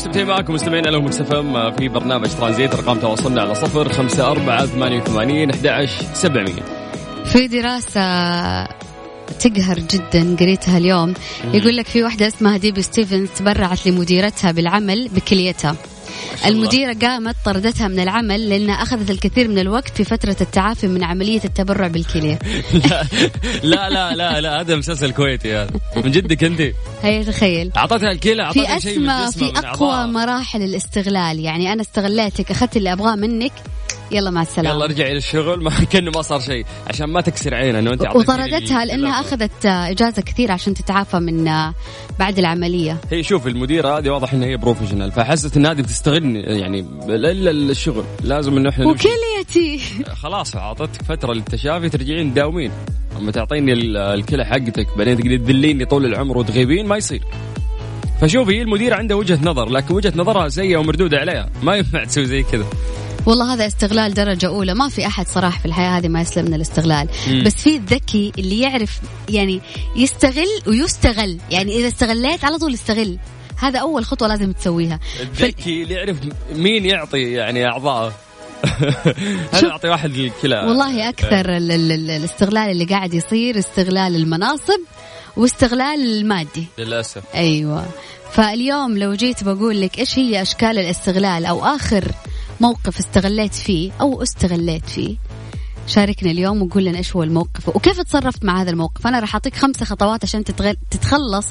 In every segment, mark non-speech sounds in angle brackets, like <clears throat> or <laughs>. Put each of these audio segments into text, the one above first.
مستمرين ومستمتعين معكم مستمعين على مكس في برنامج ترانزيت ارقام تواصلنا على صفر خمسة أربعة ثمانية وثمانين أحد سبعمية. في دراسة تقهر جدا قريتها اليوم يقول لك في واحدة اسمها ديبي ستيفنز تبرعت لمديرتها بالعمل بكليتها. المديرة قامت طردتها من العمل لأنها أخذت الكثير من الوقت في فترة التعافي من عملية التبرع بالكلية. <laughs> لا لا لا لا هذا مسلسل كويتي هذا من جدك أنت؟ هي تخيل. أعطتها الكلى في أعطتها شيء من أسمى في أقوى. مراحل الاستغلال. يعني أنا استغليتك أخذت اللي أبغاه منك يلا مع السلامة. يلا ارجعي للشغل. <laughs> ما كأنه ما صار شيء. عشان ما تكسر عينه إنه أنت وطردتها ال- لأنها أخذت إجازة كثير عشان تتعافى من آه، بعد العملية. هي شوف المديرة هذه واضح إنها هي professional فحست ان هذه بتستغلني يعني إلا الشغل. لازم إنه إحنا. وكليتي. خلاص اعطتك فترة للتشافي ترجعين تداومين. أما تعطيني ال- الكلى حقتك بعدين تقدر تذليني طول العمر وتغيبين ما يصير. فشوفي هي المديرة عندها وجهة نظر لكن وجهة نظرها سيئة ومردودة عليها. ما ينفع تسوي زي كذا. والله هذا استغلال درجة أولى. ما في أحد صراحة في الحياة هذه ما يسلم من الاستغلال. مم. بس في الذكي اللي يعرف يعني يستغل ويستغل. يعني إذا استغليت على طول استغل. هذا أول خطوة لازم تسويها. الذكي اللي يعرف مين يعطي يعني أعضائه <laughs> هل شوف- أعطي واحد الكلى. والله أكثر ال- ال- ال- الاستغلال اللي قاعد يصير استغلال المناصب واستغلال المادي. للأسف. أيوه. فاليوم لو جيت بقول لك إيش هي أشكال الاستغلال أو آخر موقف استغليت فيه أو استغليت فيه. شاركنا اليوم وقول لنا إيش هو الموقف وكيف تصرفت مع هذا الموقف. أنا راح أعطيك خمسة خطوات عشان تتغل... تتخلص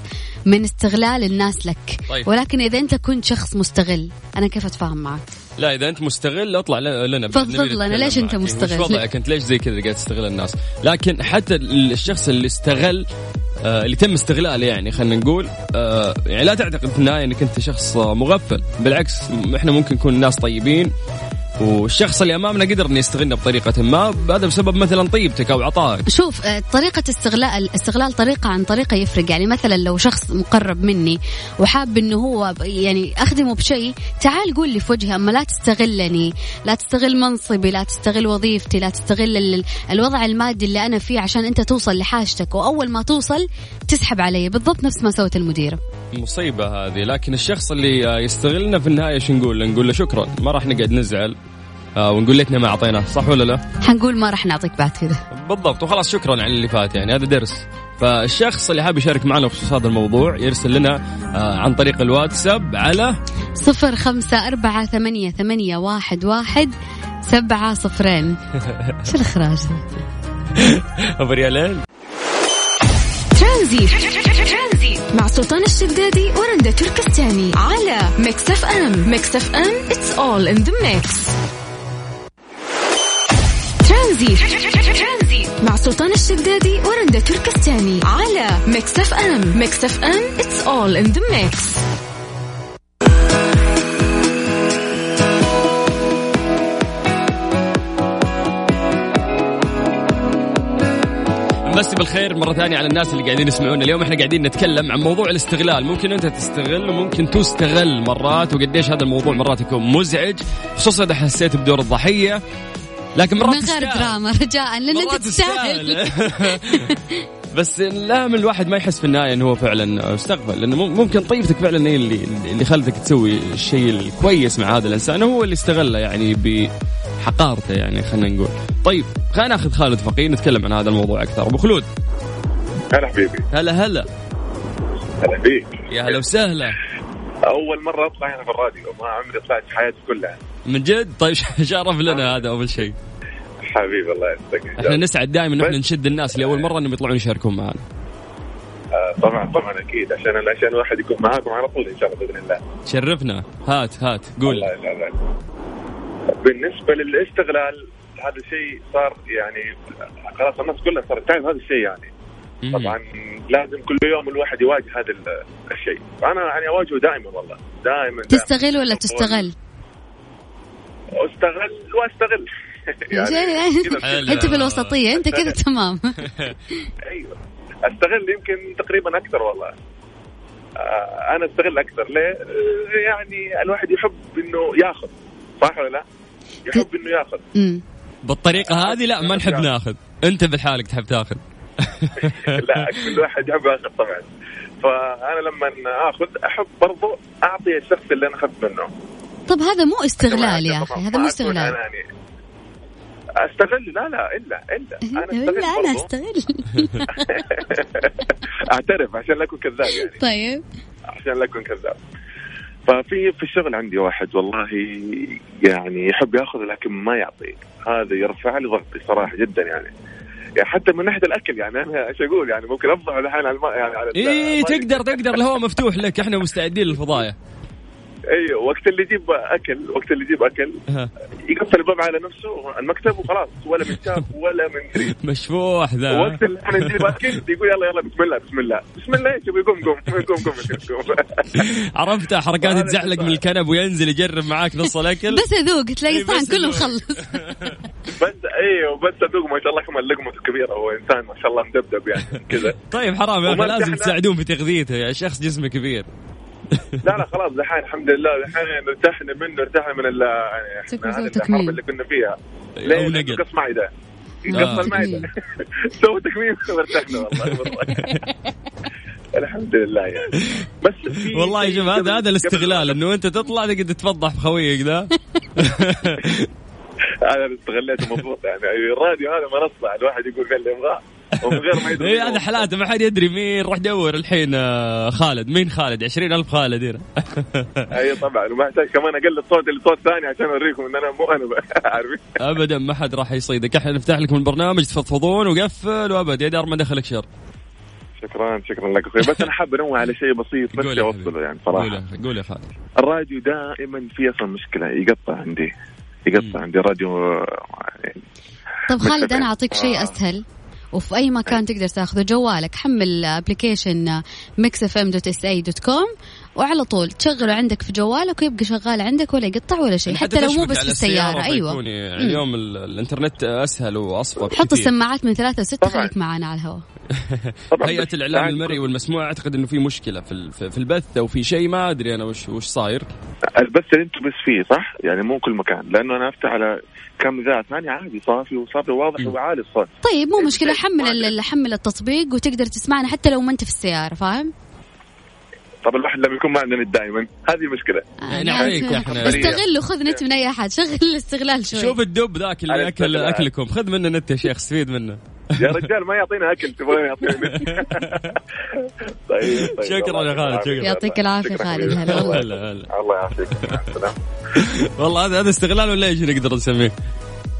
من استغلال الناس لك. طيب. ولكن إذا أنت كنت شخص مستغل أنا كيف أتفاهم معك؟ لا إذا أنت مستغل أطلع لنا نبي لنا، ليش أنت معك. مستغل؟ وش وضعك انت ليش زي كذا قاعد تستغل الناس لكن حتى ال- الشخص اللي استغل آه اللي تم استغلاله يعني خلينا نقول آه يعني لا تعتقد في النهاية إنك أنت شخص مغفل بالعكس إحنا ممكن نكون ناس طيبين والشخص اللي أمامنا قدر إنه يستغلنا بطريقة ما هذا بسبب مثلا طيبتك أو عطائك. شوف آه، طريقة استغلال الاستغلال طريقة عن طريقة يفرق. يعني مثلا لو شخص مقرب مني وحاب إنه هو يعني أخدمه بشيء تعال قول لي في وجهي أما لا تستغلني لا تستغل منصبي لا تستغل وظيفتي لا تستغل ال- الوضع المادي اللي أنا فيه عشان أنت توصل لحاجتك. وأول ما توصل تسحب علي بالضبط نفس ما سوت المديرة مصيبة هذه لكن الشخص اللي آه، يستغلنا في النهاية إيش نقول؟ نقول له شكرا ما راح نقعد نزعل. آه ونقول ليتنا ما أعطيناه صح ولا لا؟ حنقول ما راح نعطيك بعد كذا. بالضبط وخلاص شكرا على اللي فات يعني هذا درس. فالشخص اللي حاب يشارك معنا بخصوص هذا الموضوع يرسل لنا آه عن طريق الواتساب على صفر خمسة أربعة ثمانية, ثمانية واحد, واحد سبعة صفرين. <laughs> شو الإخراج؟ أبو ريالين ترانزي مع سلطان الشدادي ورندا تركستاني على Mix FM. Mix FM it's all in the mix. ترانزي مع سلطان الشدادي ورندا تركستاني على Mix FM. Mix FM it's all in the mix. نمسي بالخير مرة ثانية على الناس اللي قاعدين يسمعونا. اليوم إحنا قاعدين نتكلم عن موضوع الاستغلال. ممكن أنت تستغل وممكن تستغل مرات وقديش هذا الموضوع مرات يكون مزعج. خصوصا إذا حسيت بدور الضحية. لكن مرات من غير. دراما رجاء أنت مرات تستاهل. <laughs> بس لا من الواحد ما يحس في النهاية إنه هو فعلا استغفل لأنه مم- ممكن طيبتك فعلا هي اللي اللي خلتك تسوي الشيء الكويس مع هذا الإنسان هو اللي استغله يعني بحقارته يعني خلينا نقول. طيب خلينا ناخذ خالد فقيه نتكلم عن هذا الموضوع أكثر. أبو خلود. هلا حبيبي. هلا هلا. هلا بيك. يا هلا وسهلا. أول مرة أطلع هنا في الراديو ما عمري طلعت في حياتي كلها. من جد؟ طيب <laughs> شرف لنا هذا أول شيء. حبيبي الله يسعدك إحنا نسعد دائما إن إحنا نشد الناس اللي اول مرة إنهم يطلعون يشاركون معنا. آه، طبعا طبعا أكيد. عشان عشان الواحد يكون معاكم على طول إن شاء الله بإذن الله. شرفنا. هات هات قول. الله لا بالنسبة للاستغلال هذا شيء صار يعني خلاص الناس كلها صارت تعرف هذا الشيء يعني. طبعا لازم كل يوم الواحد يواجه هذا ال- الشيء. أنا يعني أواجهه دائما والله. دائما. تستغل ولا تستغل؟ واستغل واستغل <laughs> يعني انت في الوسطية أنت كذا تمام. <laughs> أيوه. استغل يمكن تقريبا أكثر والله. آه أنا استغل أكثر. ليه؟ آه يعني الواحد يحب إنه ياخذ. صح ولا لا؟ يحب إنه ياخذ. بالطريقة هذه لا ما نحب ناخذ. أنت بالحالك تحب تاخذ. <laughs> لا كل واحد يحب ياخذ طبعا. فأنا لما أخذ أحب برضو أعطي الشخص اللي أنا أخذت منه. طب هذا مو استغلال يا أخي هذا مو استغلال. أستغل لا لا إلا إلا. أنا أستغل لا أنا أستغل. <laughs> أعترف عشان لا أكون كذاب يعني. طيب. عشان لا أكون كذاب. ففي في الشغل عندي واحد والله يعني يحب يأخذ لكن ما يعطي. هذا يرفع لي ضغطي صراحة جدا يعني. يعني حتى من ناحية الأكل يعني أنا <laughs> إيش أقول يعني؟ ممكن أفضح الحين على الماء يعني على اي تقدر تقدر الهواء مفتوح لك إحنا مستعدين للفضايح أيوه وقت اللي يجيب أكل وقت اللي يجيب أكل يقفل الباب على نفسه المكتب وخلاص ولا من شاف ولا من <laughs> مشفوح ذا. وقت اللي إحنا نجيب أكل يقول يلا يلا بسم الله بسم الله. بسم الله إيش يقوم قوم قوم قوم قوم. <laughs> عرفت حركات يتزحلق من الكنب وينزل يجرب معاك نص الأكل؟ بس أذوق تلاقي الصحن كله مخلص. <laughs> بس أيوه بس أذوق ما شاء الله كمان لقمته كبيره هو إنسان ما شاء الله مدبدب يعني كذا. طيب حرام يا أخي لازم تساعدون في تغذيته يا شخص جسمه كبير. لا لا خلاص دحين الحمد لله دحين ارتحنا منه ارتحنا من ال يعني الحرب اللي كنا فيها. ليه؟ نقل. قص معده قص المعده سوى تكميم <laughs> وارتحنا والله <laughs> الحمد لله يعني. بس <laughs> والله شوف هذا هذا الاستغلال إنه أنت تطلع تقعد تفضح في خويك ذا أنا استغليته مضبوط يعني. الراديو هذا منصة الواحد يقول اللي يبغاه. ومن غير ما يدري اي هذا حالاته ما حد يدري مين روح دور الحين آه، خالد. مين خالد؟ 20000 خالد هنا <laughs> أي طبعا. وما أحتاج كمان أقلد صوت لصوت ثاني عشان أوريكم إن أنا مو أنا <laughs> عارفين ابدا ما حد راح يصيدك. إحنا نفتح لكم البرنامج تفضفضون وقفل وأبد. يا دار ما دخلك شر. شكرا شكرا لك أخوي. بس أنا حاب انوه على شيء بسيط بس أوصله يعني صراحة. قول يا خالد. الراديو دائما في أصلا مشكلة يقطع عندي يقطع عندي الراديو يعني طب خالد أنا أعطيك شيء أسهل. وفي أي مكان تقدر تاخذه جوالك. حمل application Mix FM dot SA dot com وعلى طول تشغله عندك في جوالك ويبقى شغال عندك ولا يقطع ولا شيء. حتى, حتى لو مو بس في السيارة أيوه. يعني اليوم الإنترنت أسهل واصفى حط السماعات من ثلاثة لستة خليك معنا على الهواء. هيئة الإعلام المرئي والمسموع أعتقد أنه في مشكلة في في البث أو في شيء ما أدري أنا وش وش صاير. البث اللي أنتم بس فيه صح؟ يعني مو كل مكان لأنه أنا أفتح على كم اذاعه ثانية عادي صافي وصافي واضح وعالي الصوت. طيب مو مشكلة حمل حمل التطبيق وتقدر تسمعنا حتى لو ما أنت في السيارة فاهم؟ طب الواحد لما يكون ما عندنا نت دائما هذه مشكلة. يعني عليك إحنا استغل وخذ نت من أي أحد شغل الاستغلال شوي. شوف الدب ذاك اللي اكل أكلكم خذ منه نت يا شيخ استفيد منه. يا رجال ما يعطينا أكل تبغى يعطينا <laughs> طيب, طيب شكرا يا خالد شكرا. يعطيك العافية خالد هلا هلا الله يعافيك. <laughs> والله هذا هذا استغلال ولا إيش نقدر نسميه؟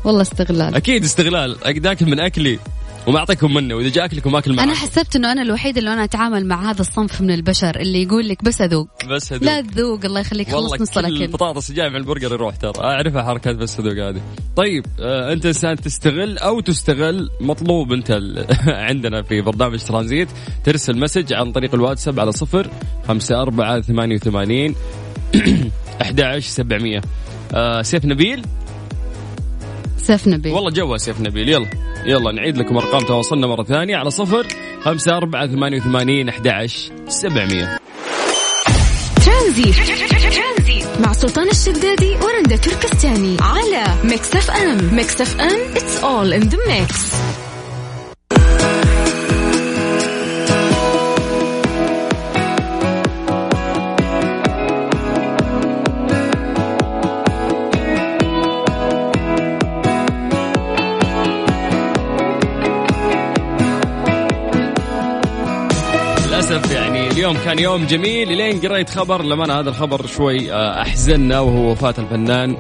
والله استغلال. أكيد استغلال. اكل من أكلي. وما اعطيكم منه وإذا جاء اكلكم أكل معكم أنا حسبت إنه أنا الوحيد اللي أنا أتعامل مع هذا الصنف من البشر اللي يقول لك بس أذوق. بس أذوق. لا تذوق الله يخليك خلص نص الأكل. البطاطس جاي مع البرجر يروح ترى. أعرفها حركات بس أذوق هذه. طيب آه أنت إنسان تستغل أو تستغل مطلوب أنت <laughs> عندنا في برنامج ترانزيت ترسل message عن طريق الواتساب على صفر خمسة أربعة ثمانية وثمانين <clears throat> أحد عشر سبعمية. آه سيف نبيل؟ سيف نبيل. والله جوا سيف نبيل يلا. يلا نعيد لكم أرقام تواصلنا مرة ثانية على صفر خمسة أربعة ثمانية وثمانين أحد عشر سبعمية. مع سلطان الشدادي ورندا تركستاني على Mix FM. Mix FM it's all in the mix. اليوم كان يوم جميل. لين قريت خبر لما هذا الخبر شوي آه، أحزننا وهو وفاة الفنان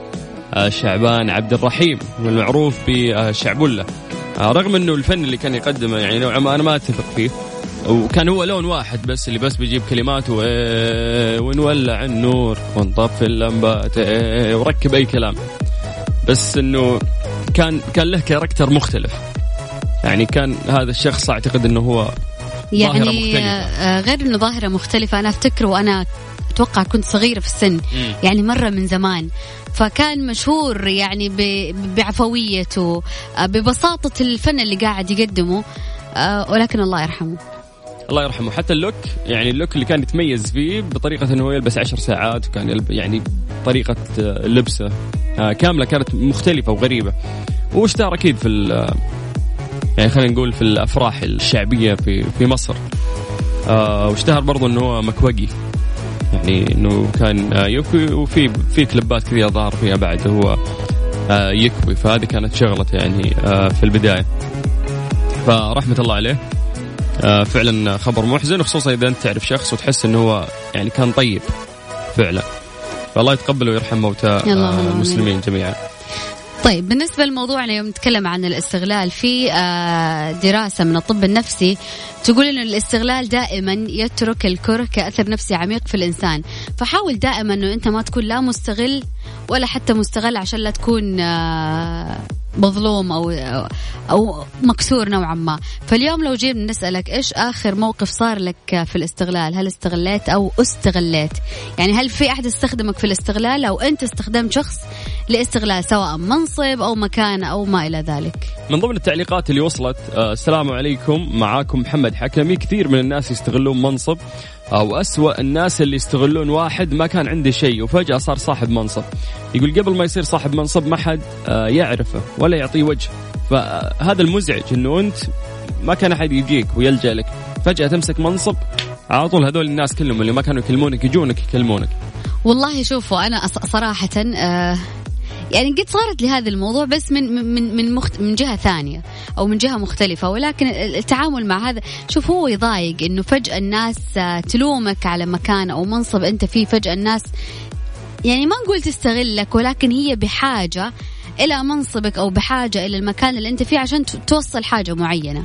آه، شعبان عبد الرحيم والمعروف بشعبولة آه، رغم إنه الفن اللي كان يقدمه يعني نوعا ما أنا ما أتفق فيه. وكان هو لون واحد بس اللي بس بيجيب كلماته إيه ونولع النور ونطفي اللمبات وركب أي كلام. بس إنه كان كان له كاركتر مختلف. يعني كان هذا الشخص أعتقد إنه هو يعني آه، غير إنه ظاهرة مختلفة. أنا أفتكر وأنا أتوقع كنت صغيرة في السن. يعني مرة من زمان. فكان مشهور يعني بعفويته آه، ببساطة الفن اللي قاعد يقدمه. آه، ولكن الله يرحمه. الله يرحمه. حتى اللوك يعني اللوك اللي كان يتميز فيه بطريقة إنه هو يلبس عشر ساعات وكان يعني طريقة لبسه كاملة كانت مختلفة وغريبة. واشتهر أكيد في يعني خلينا نقول في الأفراح الشعبية في في مصر. آه واشتهر برضو إنه هو مكوجي. يعني إنه كان آه يكوي وفي في كليبات كثيره ظهر فيها بعد هو آه يكوي. فهذه كانت شغلته يعني آه في البداية. فرحمة الله عليه آه فعلا خبر محزن خصوصا إذا أنت تعرف شخص وتحس إنه هو يعني كان طيب فعلا. فالله يتقبله ويرحم موتى آه المسلمين جميعا. طيب بالنسبة لموضوعنا يوم نتكلم عن الاستغلال في آه، دراسة من الطب النفسي. تقول انه الاستغلال دائما يترك الكره كأثر نفسي عميق في الإنسان. فحاول دائما إنه أنت ما تكون لا مستغل ولا حتى مستغل عشان لا تكون آه، مظلوم أو أو مكسور نوعا ما. فاليوم لو جينا نسألك إيش آخر موقف صار لك في الاستغلال؟ هل استغليت أو استغليت؟ يعني هل في أحد استخدمك في الاستغلال أو أنت استخدمت شخص لاستغلال سواء منصب أو مكان أو ما إلى ذلك؟ من ضمن التعليقات اللي وصلت آه السلام عليكم. معاكم محمد حكمي. كثير من الناس يستغلون منصب. أو أسوأ الناس اللي يستغلون واحد ما كان عنده شيء وفجأة صار صاحب منصب. يقول قبل ما يصير صاحب منصب ما حد آه، يعرفه ولا يعطيه وجه. فهذا المزعج أنه أنت ما كان أحد يجيك ويلجأ لك. فجأة تمسك منصب على طول هذول الناس كلهم اللي ما كانوا يكلمونك يجونك يكلمونك. والله شوفوا أنا صراحة آه يعني قد صارت لي هذا الموضوع بس من من من مخت من جهة ثانية أو من جهة مختلفة. ولكن التعامل مع هذا شوف هو يضايق إنه فجأة الناس تلومك على مكان أو منصب أنت فيه فجأة الناس يعني ما نقول تستغلك ولكن هي بحاجة إلى منصبك أو بحاجة إلى المكان اللي أنت فيه عشان توصل حاجة معينة.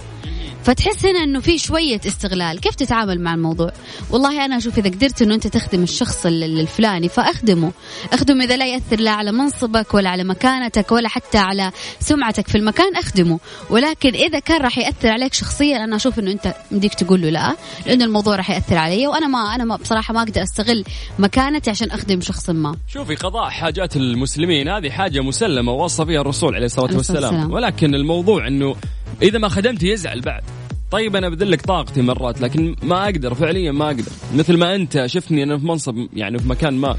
فتحس هنا إنه في شوية استغلال. كيف تتعامل مع الموضوع؟ والله أنا أشوف إذا قدرت إنه أنت تخدم الشخص الفلاني فأخدمه. أخدمه إذا لا يأثر لا على منصبك ولا على مكانتك ولا حتى على سمعتك في المكان أخدمه. ولكن إذا كان راح يأثر عليك شخصيا أنا أشوف إنه أنت بديك تقول له لا لأنه الموضوع راح يأثر علي. وأنا ما أنا ما بصراحة ما أقدر أستغل مكانتي عشان أخدم شخص ما. شوفي قضاء حاجات المسلمين هذه حاجة مسلمة ووصى فيها الرسول عليه الصلاة والسلام. ولكن الموضوع إنه إذا ما خدمت يزعل بعد. طيب أنا بذلك طاقتي مرات لكن ما أقدر فعليا ما أقدر. مثل ما أنت شفتني أنا في منصب يعني في مكان ما.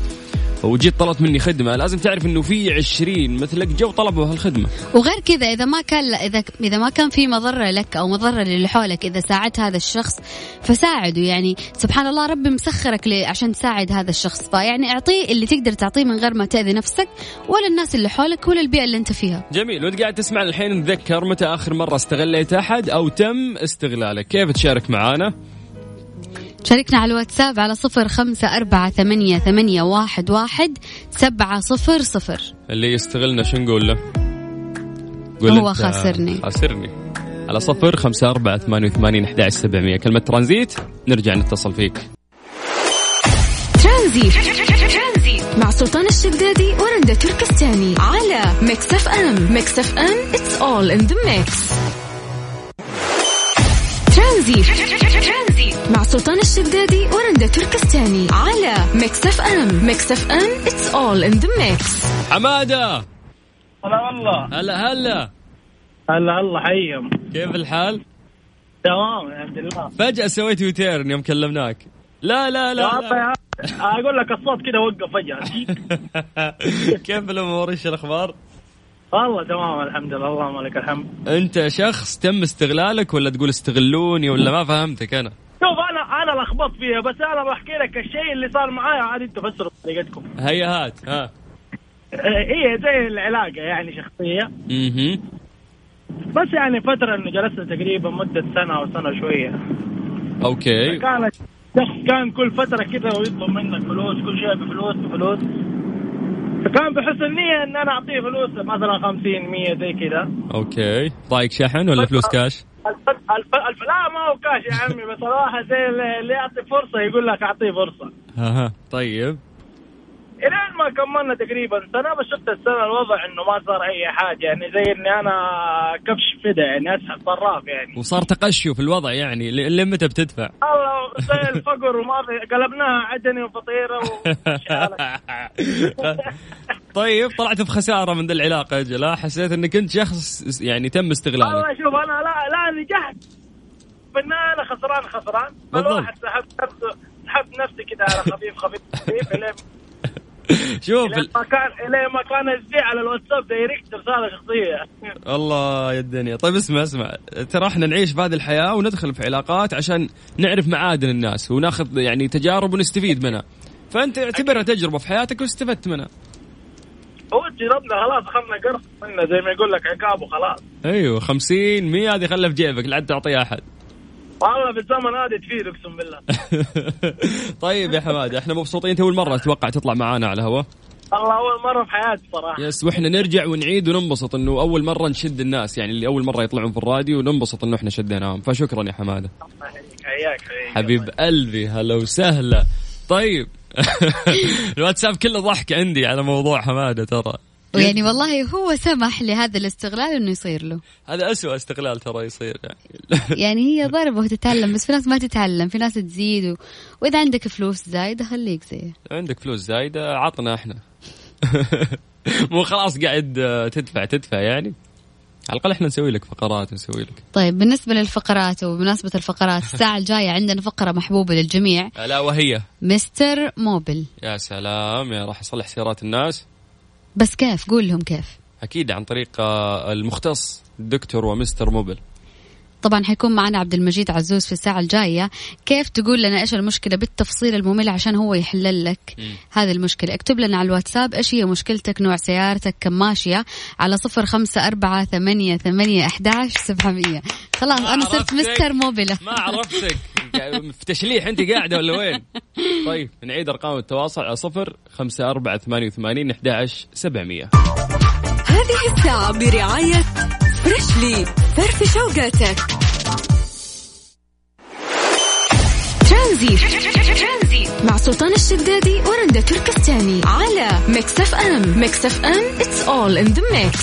وجيت طلبت مني خدمة. لازم تعرف إنه في عشرين مثلك جو طلبوا هالخدمة. وغير كذا إذا ما كان إذا إذا ما كان في مضرة لك أو مضرة للي حولك إذا ساعدت هذا الشخص فساعده. يعني سبحان الله ربي مسخرك عشان تساعد هذا الشخص. فيعني أعطيه اللي تقدر تعطيه من غير ما تأذي نفسك ولا الناس اللي حولك ولا البيئة اللي أنت فيها. جميل. وانت قاعد تسمع الحين نتذكر متى آخر مرة استغليت أحد أو تم استغلالك كيف تشارك معانا؟ شاركنا على الواتساب على صفر خمسة أربعة ثمانية, ثمانية واحد, واحد سبعة صفر صفر. اللي يستغلنا شو نقول له؟ قول هو خاسرني. خاسرني. على صفر خمسة أربعة ثمانية وثمانين أحد سبعمية. كلمة ترانزيت نرجع نتصل فيك. ترانزيت. مع سلطان الشدادي ورندا تركستاني على Mix FM. Mix FM it's all in the mix. Tranzit. مع سلطان الشدادي ورندا تركستاني على Mix FM. Mix FM it's all in the mix حماده هلا والله. هلا هلا. هلا هلا حيهم كيف الحال؟ تمام الحمد لله. فجأة سويت U-turn يوم كلمناك. لا لا لا, لا. أقول لك الصوت كذا وقف فجأة. <laughs> كيف الأمور؟ إيش الأخبار؟ والله تمام الحمد لله. اللهم لك الحمد. أنت شخص تم استغلالك ولا تقول استغلوني ولا ما فهمتك أنا؟ شوف أنا أنا لخبطت فيها بس أنا بحكي لك الشيء اللي صار معايا عاد أنتوا فسروا طريقتكم. هيا هات ها. هي زي العلاقة يعني شخصية. أها بس يعني فترة إنه جلست تقريبا مدة سنة أو سنة شوية. أوكي. كانت كان كل فترة كذا ويطلب منك فلوس كل شيء بفلوس بفلوس. فكان بحسن نية إن أنا أعطيه فلوس مثلا 50 100 زي كذا. أوكي. بطايق شحن ولا فلوس كاش؟ الف... الف... الف... لا ما هو كاش يا عمي بصراحه زي اللي يعطي فرصة يقول لك أعطيه فرصة. أها طيب. إلين ما كملنا تقريبا سنة بس شفت السنة الوضع إنه ما صار أي حاجة يعني زي إني أنا كبش فدا يعني أسحب صراف يعني. وصار تقشف الوضع يعني لين متى بتدفع؟ الله الفقر وما في قلبناها عدني وفطيرة. <laughs> طيب طلعت بخسارة من ذي العلاقة يا جلا حسيت إنك انت شخص يعني تم استغلالك والله شوف أنا لا لا نجحت. في النهايه أنا خسران. خسران نفسه سحبت نفسي كذا على خفيف خفيف خفيف <laughs> شوف إلى ما كان إلى ما كان الزي على الواتساب دايركت رساله شخصية. <laughs> الله يا الدنيا. طيب اسمع اسمع. ترى إحنا نعيش بهذه الحياة وندخل في علاقات عشان نعرف معادن الناس وناخذ يعني تجارب ونستفيد منها. فأنت اعتبرها تجربة في حياتك واستفدت منها. هو جربنا خلاص اخذنا قرص منه زي ما يقول لك عقاب وخلاص. أيوه 50 100 هذه خلها في جيبك لا تعطيها أحد. والله في الزمن هذا تفيد اقسم بالله. <laughs> طيب يا حماده إحنا مبسوطين انت اول مرة أتوقع تطلع معانا على الهواء؟ الله أول مرة في حياتي صراحة. يس وإحنا نرجع ونعيد وننبسط انه اول مرة نشد الناس يعني اللي اول مرة يطلعون في الراديو وننبسط انه إحنا شديناهم. فشكرا يا حماده حياك. حبيب قلبي هلا وسهلا. طيب. <laughs> الواتساب كله ضحك عندي على موضوع حمادة ترى. ويعني والله هو سمح لهذا الاستغلال إنه يصير له. هذا أسوأ استغلال ترى يصير يعني. <laughs> يعني هي ضربه وتتعلم بس في ناس ما تتعلم في ناس تزيد و... وإذا عندك فلوس زايدة خليك زي. عندك فلوس زايدة عطنا إحنا. <laughs> مو خلاص قاعد تدفع تدفع يعني. على الأقل إحنا نسوي لك فقرات نسوي لك. طيب بالنسبة للفقرات وبمناسبة الفقرات الساعة الجاية عندنا فقرة محبوبة للجميع. ألا وهي؟ مستر موبل. يا سلام يا راح يصلح سيارات الناس. بس كيف؟ قول لهم كيف. أكيد عن طريق آه، المختص الدكتور ومستر موبل. طبعا حيكون معنا عبد المجيد عزوز في الساعة الجاية. كيف تقول لنا إيش المشكلة بالتفصيل الممل عشان هو يحل لك. هذه المشكلة؟ اكتب لنا على الواتساب إيش هي مشكلتك نوع سيارتك كم ماشية؟ على صفر خمسة أربعة ثمانية ثمانية أحداش سبعمية. خلاص أنا صرت مستر موبلة ما عرفتك. في تشليح أنت قاعدة ولا وين؟ <laughs> طيب نعيد أرقام التواصل على صفر خمسة أربعة ثمانية وثمانين أحداش سبعمية. هذه الساعة برعاية Freshly فرفش أوقاتك Tranzit. مع سلطان الشدادي ورندا تركستاني. على Mix FM. Mix FM it's all in the mix.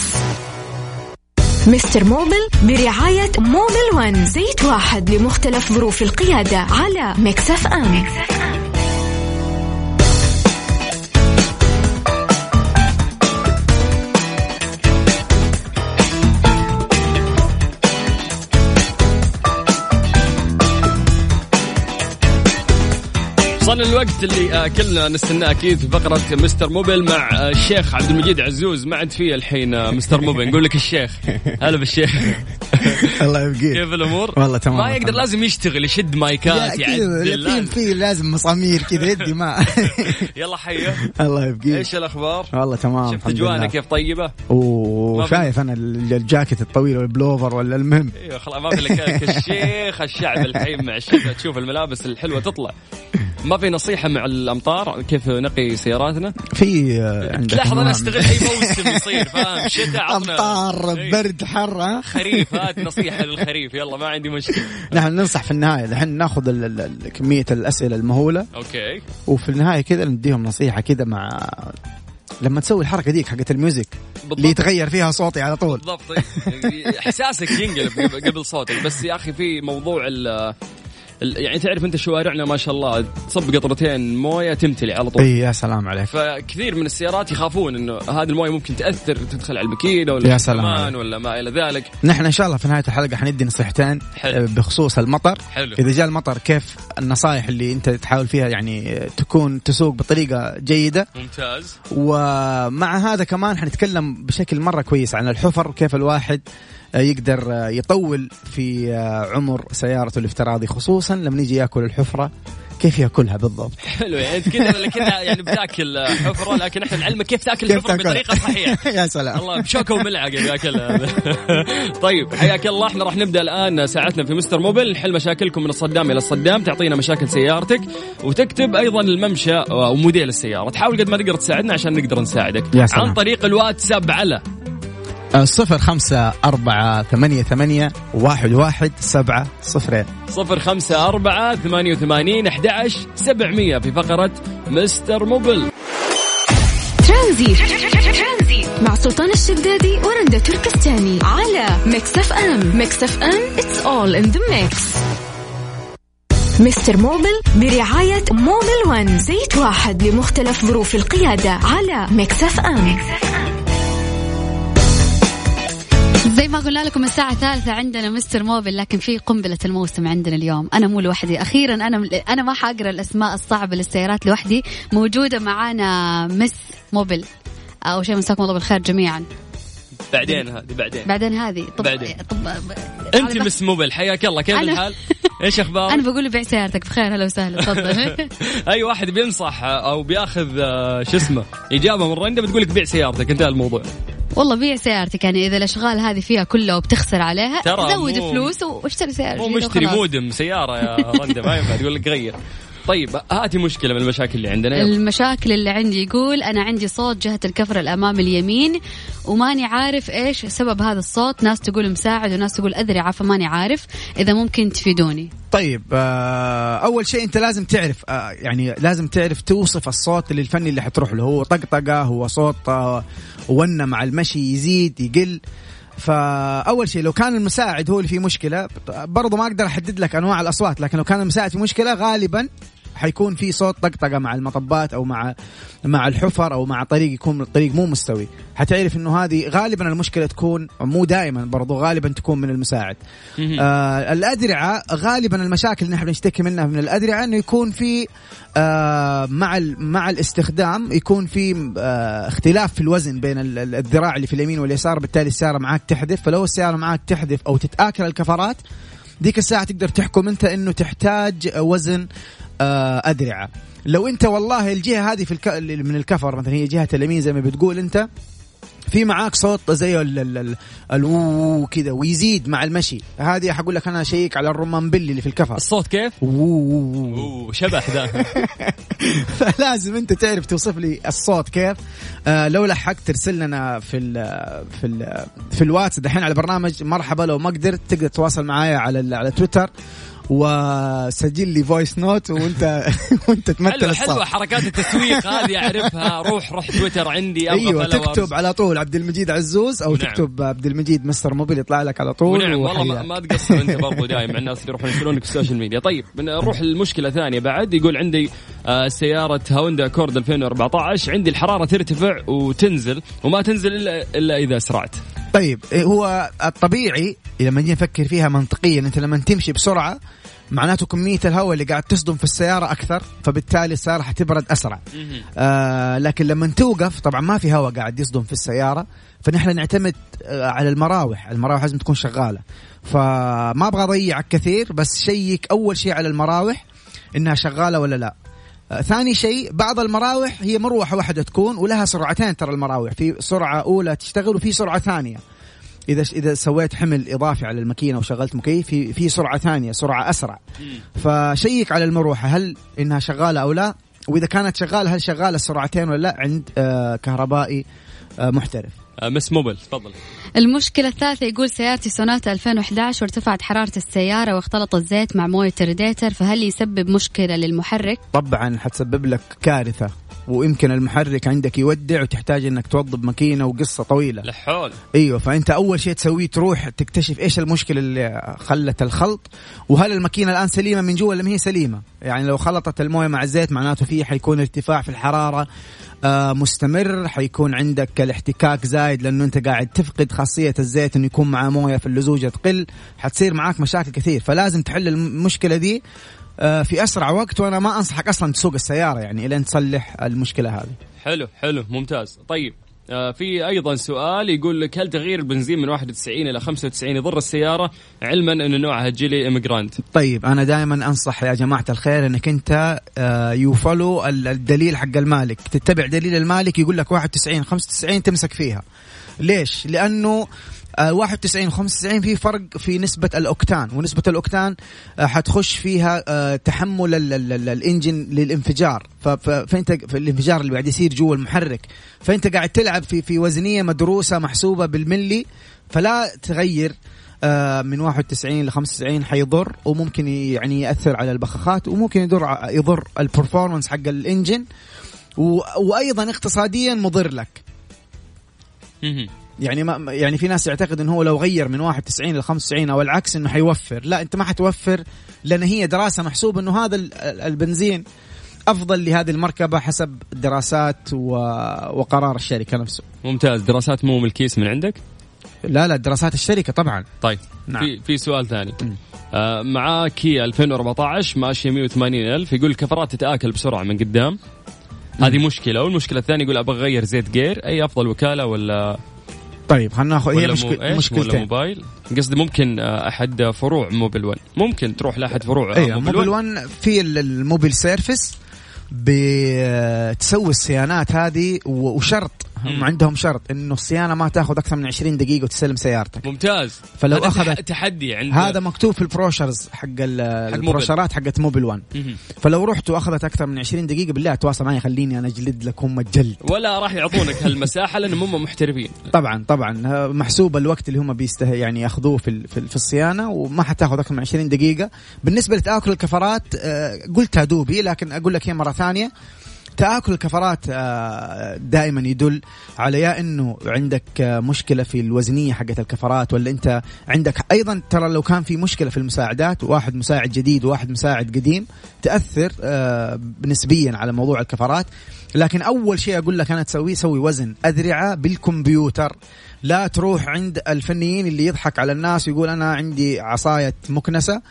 Mister Mobil برعاية Mobil One زيت واحد لمختلف ظروف القيادة. على Mix FM, Mix FM. وصلنا الوقت اللي آه، كلنا نستناه أكيد في فقرة Mister Mobil مع آه، الشيخ عبد المجيد عزوز. ما عاد في الحين آه، Mister Mobil. نقول لك الشيخ. <laughs> هلا بالشيخ. <laughs> الله يبقيك. كيف الأمور؟ والله تمام ما يقدر لازم يشتغل يشد مايكات يعدل في لازم مسامير كذا يدي ما. <laughs> يلا حيه الله يبقيك. إيش الأخبار؟ والله تمام شفت اجوانا كيف طيبة؟ وشايف أنا الجاكيت الطويل والبلوفر ولا المهم؟ أيوه خلاص ما في لك. الشيخ الشعب الحين مع الشتاء تشوف الملابس الحلوة تطلع. ما في نصيحة مع الأمطار؟ كيف نقي سياراتنا؟ في تلاحظ أنا أستغل أي موسم <laughs> يصير فاهم؟ شتاء أمطار إيه. برد حر خريف <laughs> هات نصيحة للخريف يلا ما عندي مشكلة. نحن ننصح في النهاية. الحين ناخذ كمية الأسئلة المهولة. أوكي. وفي النهاية كذا نديهم نصيحة كذا مع لما تسوي الحركة ديك حقت ال music بالضبط. اللي يتغير فيها صوتي على طول. بالضبط. <laughs> احساسك ينقلب قبل صوتك. بس يا أخي في موضوع يعني تعرف انت شوارعنا ما شاء الله تصب قطرتين موية تمتلي على طول. إي يا سلام عليك. فكثير من السيارات يخافون إنه هذه الموية ممكن تأثر تدخل على الماكينه ولا يا سلام ولا ما إلى ذلك. نحن إن شاء الله في نهاية الحلقة حندي نصيحتين حلو. بخصوص المطر. حلو. إذا جاء المطر كيف النصائح اللي أنت تحاول فيها يعني تكون تسوق بطريقة جيدة؟ ممتاز. ومع هذا كمان حنتكلم بشكل مرة كويس عن الحفر وكيف الواحد يقدر يطول في عمر سيارته الافتراضي خصوصا لما يجي يأكل الحفرة كيف يأكلها بالضبط؟ <laughs> حلو يعني أنت كذا كذا يعني بتأكل حفرة لكن إحنا نعلمك كيف تأكل الحفره بطريقة صحيحة. <laughs> يا سلام. الله بشوكة وملعقة بياكلها <laughs> طيب حياك الله إحنا راح نبدأ الآن ساعتنا في مستر موبل. نحل مشاكلكم من الصدام إلى الصدام تعطينا مشاكل سيارتك وتكتب أيضا الممشى وموديل السياره تحاول قد ما تقدر تساعدنا عشان نقدر نساعدك. يا سلام. عن طريق الواتساب على صفر خمسة أربعة ثمانية ثمانية واحد واحد سبعة صفرين. صفر خمسة أربعة ثمانية وثمانين أحد سبعمية في فقرة Mister Mobil. Tranzit مع سلطان الشدادي ورندا تركستاني على Mix FM Mix FM it's all in the mix. Mister Mobil برعاية Mobil One. زيت واحد لمختلف ظروف القيادة على Mix FM, Mix FM. زي ما قلنا لكم الساعة الثالثة عندنا Mister Mobil لكن في قنبلة الموسم عندنا اليوم. أنا مو لوحدي. أخيرا أنا أنا ما حقرأ الأسماء الصعبة للسيارات لوحدي. موجودة معانا مس موبل. أو شيء مساكم الله بالخير جميعا. بعدين هذه بعدين. بعدين هذه. طب بعدين. طب أنت مس موبل حياك الله كيف الحال؟ إيش أخبارك؟ أنا بقول له بيع سيارتك بخير هلا وسهلا تفضل. <laughs> <laughs> أي واحد بينصح أو بياخذ آه، شو اسمه إجابة من رنده بتقول لك بيع سيارتك انتهى الموضوع. والله بيع سيارتك يعني إذا الأشغال هذه فيها كلها وبتخسر عليها ترى زود فلوس واشتري سيارة مو مشتري مودم سيارة يا رنده <laughs> ما ينفع تقول لك غير. طيب هاتي مشكلة من المشاكل اللي عندنا يلا. المشاكل اللي عندي يقول أنا عندي صوت جهة الكفر الامامي اليمين وماني عارف إيش سبب هذا الصوت. ناس تقول مساعد وناس تقول اذرعه فماني عارف. إذا ممكن تفيدوني. طيب آه أول شيء أنت لازم تعرف آه يعني لازم تعرف توصف الصوت اللي الفني اللي حتروح له. هو طقطقة هو صوت آه ونه مع المشي يزيد يقل. فأول شيء لو كان المساعد هو اللي فيه مشكلة برضو ما أقدر أحدد لك أنواع الأصوات لكن لو كان المساعد في مشكلة غالبا حيكون في صوت طقطقة مع المطبات أو مع مع الحفر أو مع طريق يكون الطريق مو مستوي. حتعرف إنه هذه غالبا المشكلة تكون مو دائما برضو غالبا تكون من المساعد. آه الأدرعة غالبا المشاكل اللي نحن نشتكي منها من الأدرعة إنه يكون في آه مع مع الاستخدام يكون في آه اختلاف في الوزن بين الذراع اللي في اليمين واليسار بالتالي السيارة معاك تحذف. فلو السيارة معاك تحذف أو تتآكل الكفرات ديك الساعة تقدر تحكم أنت إنه تحتاج وزن أدرعة لو أنت والله الجهة هذه في الك... من الكفر مثلا هي جهة اليمين زي ما بتقول أنت في معاك صوت زي ألو كذا ويزيد مع المشي. هذه حقول لك أنا اشيك على الرمان بلي اللي في الكفر. الصوت كيف؟ أوه شبح ذا. <laughs> فلازم أنت تعرف توصف لي الصوت كيف. آه لو لحقت ترسل لنا في ال في ال في الواتس دحين على برنامج مرحبا لو ما قدرت تقدر تتواصل معايا على على تويتر. وسجل لي voice note وانت <laughs> وانت تمثل حلوة, حلوة حركات التسويق <laughs> هذه أعرفها. روح روح تويتر عندي أيوه تكتب على طول عبد المجيد عزوز أو نعم. تكتب عبد المجيد مستر موبيل يطلع لك على طول ونعم والله ما تقصر أنت برضو دائما الناس اللي يروحون يشترونك في ال social media. طيب نروح المشكلة ثانية بعد. يقول عندي آه سيارة هوندا أكورد 2014 عندي الحرارة ترتفع وتنزل وما تنزل الا إلا إذا اسرعت طيب هو الطبيعي لما نجي نفكر فيها منطقيا أنت لما تمشي بسرعة معناته كمية الهواء اللي قاعد تصدم في السيارة أكثر فبالتالي السيارة حتبرد أسرع. آه لكن لما توقف طبعا ما في هواء قاعد يصدم في السيارة فنحن نعتمد آه على المراوح. المراوح لازم تكون شغالة. فما أبغى أضيعك كثير بس شيك أول شيء على المراوح إنها شغالة ولا لا. ثاني شيء بعض المراوح هي مروحة واحدة تكون ولها سرعتين ترى المراوح. في سرعة أولى تشتغل وفي سرعة ثانية. إذا إذا سويت حمل إضافي على الماكينة وشغلت مكيف في في سرعة ثانية سرعة أسرع. ف check على المروحة هل إنها شغالة أو لا؟ وإذا كانت شغالة هل شغالة السرعتين ولا لا؟ عند آه كهربائي آه محترف. آه، مستر موبيل تفضل. المشكلة الثالثة يقول سيارتي سوناتا 2011 وارتفعت حرارة السيارة واختلط الزيت مع موية الريديتر فهل يسبب مشكلة للمحرك؟ طبعا حتسبب لك كارثة ويمكن المحرك عندك يودع وتحتاج إنك توظب ماكينة وقصة طويلة. لحول. أيوه فأنت أول شيء تسويه تروح تكتشف إيش المشكلة اللي خلت الخلط وهل الماكينة الآن سليمة من جوا ولا ما هي سليمة؟ يعني لو خلطت الموية مع الزيت معناته فيه حيكون ارتفاع في الحرارة آه مستمر حيكون عندك الاحتكاك زايد لأنه أنت قاعد تفقد خاصية الزيت إنه يكون معاه موية في اللزوجة تقل حتصير معاك مشاكل كثير. فلازم تحل المشكلة دي في أسرع وقت وأنا ما أنصحك أصلا تسوق السيارة يعني الين تصلح المشكلة هذه. حلو حلو ممتاز. طيب آه في أيضا سؤال يقول لك هل تغيير البنزين من 91 إلى 95 يضر السيارة؟ علما إن نوعها جيلي إميجرانت. طيب أنا دائما أنصح يا جماعة الخير إنك أنت آه يفولو الدليل حق المالك. تتبع دليل المالك يقول لك 91 95 تمسك فيها. ليش؟ لأنه 91 95 في فرق في نسبة الأوكتان ونسبة الأوكتان آه، حتخش فيها آه، تحمل الإنجن للانفجار. فأنت في الانفجار اللي قاعد يصير جوا المحرك. فأنت قاعد تلعب في في وزنية مدروسة محسوبة بالملي فلا تغير آه، من 91 ل 95 حيضر وممكن يعني يأثر على البخاخات وممكن يضر يضر البرفورمانس حق الإنجن وأيضا اقتصاديا مضر لك. يعني ما يعني في ناس يعتقد إنه هو لو غير من 91 ل 95 أو العكس إنه حيوفر. لا أنت ما حتوفر لأن هي دراسة محسوب إنه هذا البنزين أفضل لهذه المركبة حسب دراسات وقرار الشركة نفسه. ممتاز. دراسات مو من الكيس من عندك؟ لا لا دراسات الشركة طبعا. طيب. نعم. في في سؤال ثاني. آه مع كيا 2014 ماشية 180 ألف يقول الكفرات تتآكل بسرعة من قدام. هذه مشكلة. والمشكلة الثانية يقول أبغى أغير زيت gear. أي أفضل وكالة ولا طيب خلينا ناخذ هي مشكلة مشكلتين. ولا موبايل؟ قصدي ممكن آه، أحد فروع موبيل 1 ممكن تروح لأحد فروع أيوه موبيل 1 في الموبيل service بتسوي الصيانات هذه وشرط هم عندهم شرط إنه الصيانة ما تاخذ أكثر من 20 دقيقة وتسلم سيارتك. ممتاز. فلو اخذت تحدي عند هذا مكتوب في ال brochures حق البروشرات حقت موبل 1 فلو رحت وأخذت أكثر من 20 دقيقة بالله تواصل معي خليني أنا أجلد لكم الجلد ولا راح يعطونك هالمساحة لأنهم هم محترفين. طبعا طبعا. محسوب الوقت اللي هم بيسته يعني ياخذوه في في الصيانة وما حتاخذ أكثر من 20 دقيقة. بالنسبة لتآكل الكفرات آه، قلتها دوبي لكن أقول لك هي مرة ثانية. تآكل الكفرات آه، دائما يدل على يا إنه عندك آه، مشكلة في الوزنية حقت الكفرات ولا أنت عندك أيضا ترى لو كان في مشكلة في المساعدات واحد مساعد جديد وواحد مساعد قديم تأثر آه، نسبيا على موضوع الكفرات. لكن أول شيء أقول لك أنا تسويه سوي وزن أذرعة بالكمبيوتر. لا تروح عند الفنيين اللي يضحك على الناس ويقول أنا عندي عصاية مكنسة.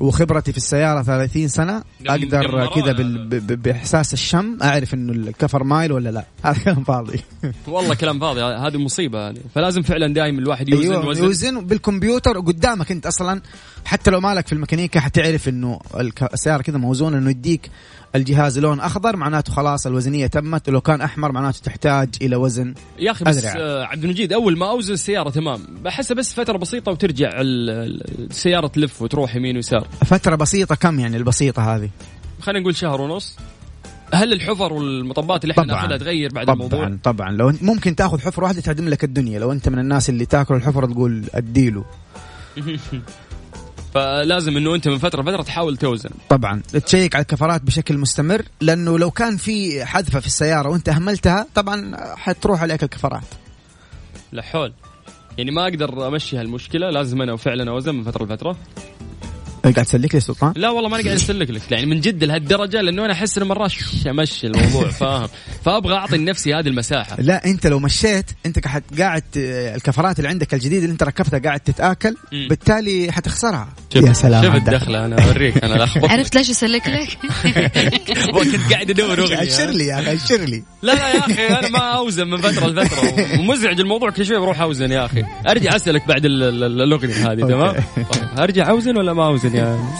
وخبرتي في السيارة 30 سنة أقدر كذا بإحساس الشم أعرف إنه الكفر مايل ولا لا. <laughs> هذا كلام فاضي. والله كلام فاضي هذه مصيبة. هذه فلازم فعلا دائما الواحد يوزن أيوة وزن يوزن بالكمبيوتر قدامك أنت أصلا. حتى لو مالك في الميكانيكا حتعرف إنه السيارة كذا موزونة إنه يديك الجهاز لون أخضر معناته خلاص الوزنية تمت ولو كان أحمر معناته تحتاج إلى وزن يا أخي بس آه عبد المجيد أول ما أوزن السيارة تمام. بحسها بس فترة بسيطة وترجع السيارة تلف وتروح يمين ويسار. فترة بسيطة كم يعني البسيطة هذه؟ خلينا نقول شهر ونص. هل الحفر والمطبات اللي إحنا ناخذها تغير بعد طبعًا الموضوع؟ طبعا طبعا. لو ممكن تاخذ حفره واحدة تعدم لك الدنيا. لو أنت من الناس اللي تاكل الحفره تقول أديله. <laughs> فلازم إنه أنت من فترة فتره تحاول توزن. طبعا. تشيك على الكفرات بشكل مستمر لأنه لو كان في حذفة في السيارة وأنت أهملتها طبعا حتروح عليك الكفرات. لا حول. يعني ما أقدر أمشي هالمشكلة لازم أنا فعلا أوزن من فترة لفترة. قاعد تسلك لي سلطان؟ لا والله ماني قاعد أسلك لك يعني من جد لهالدرجة لأنه أنا أحس إنه مرات امشي الموضوع <laughs> فاهم؟ فأبغى أعطي لنفسي هذه المساحة. لا أنت لو مشيت أنت قاعد الكفرات اللي عندك الجديد اللي أنت ركبتها قاعد تتآكل. بالتالي حتخسرها. يا سلام شوف الدخلة أنا أوريك أنا لخبط عرفت ليش أسلك لك؟ <laughs> كنت قاعد أدور أغنية. أشر لي يا أخي أشر لي. لا لا يا أخي أنا ما أوزن من فترة لفترة. ومزعج الموضوع كل شوي بروح أوزن يا أخي. أرجع أسألك بعد الأغنية هذه تمام؟ أرجع أوزن ولا ما أوزن؟ يعني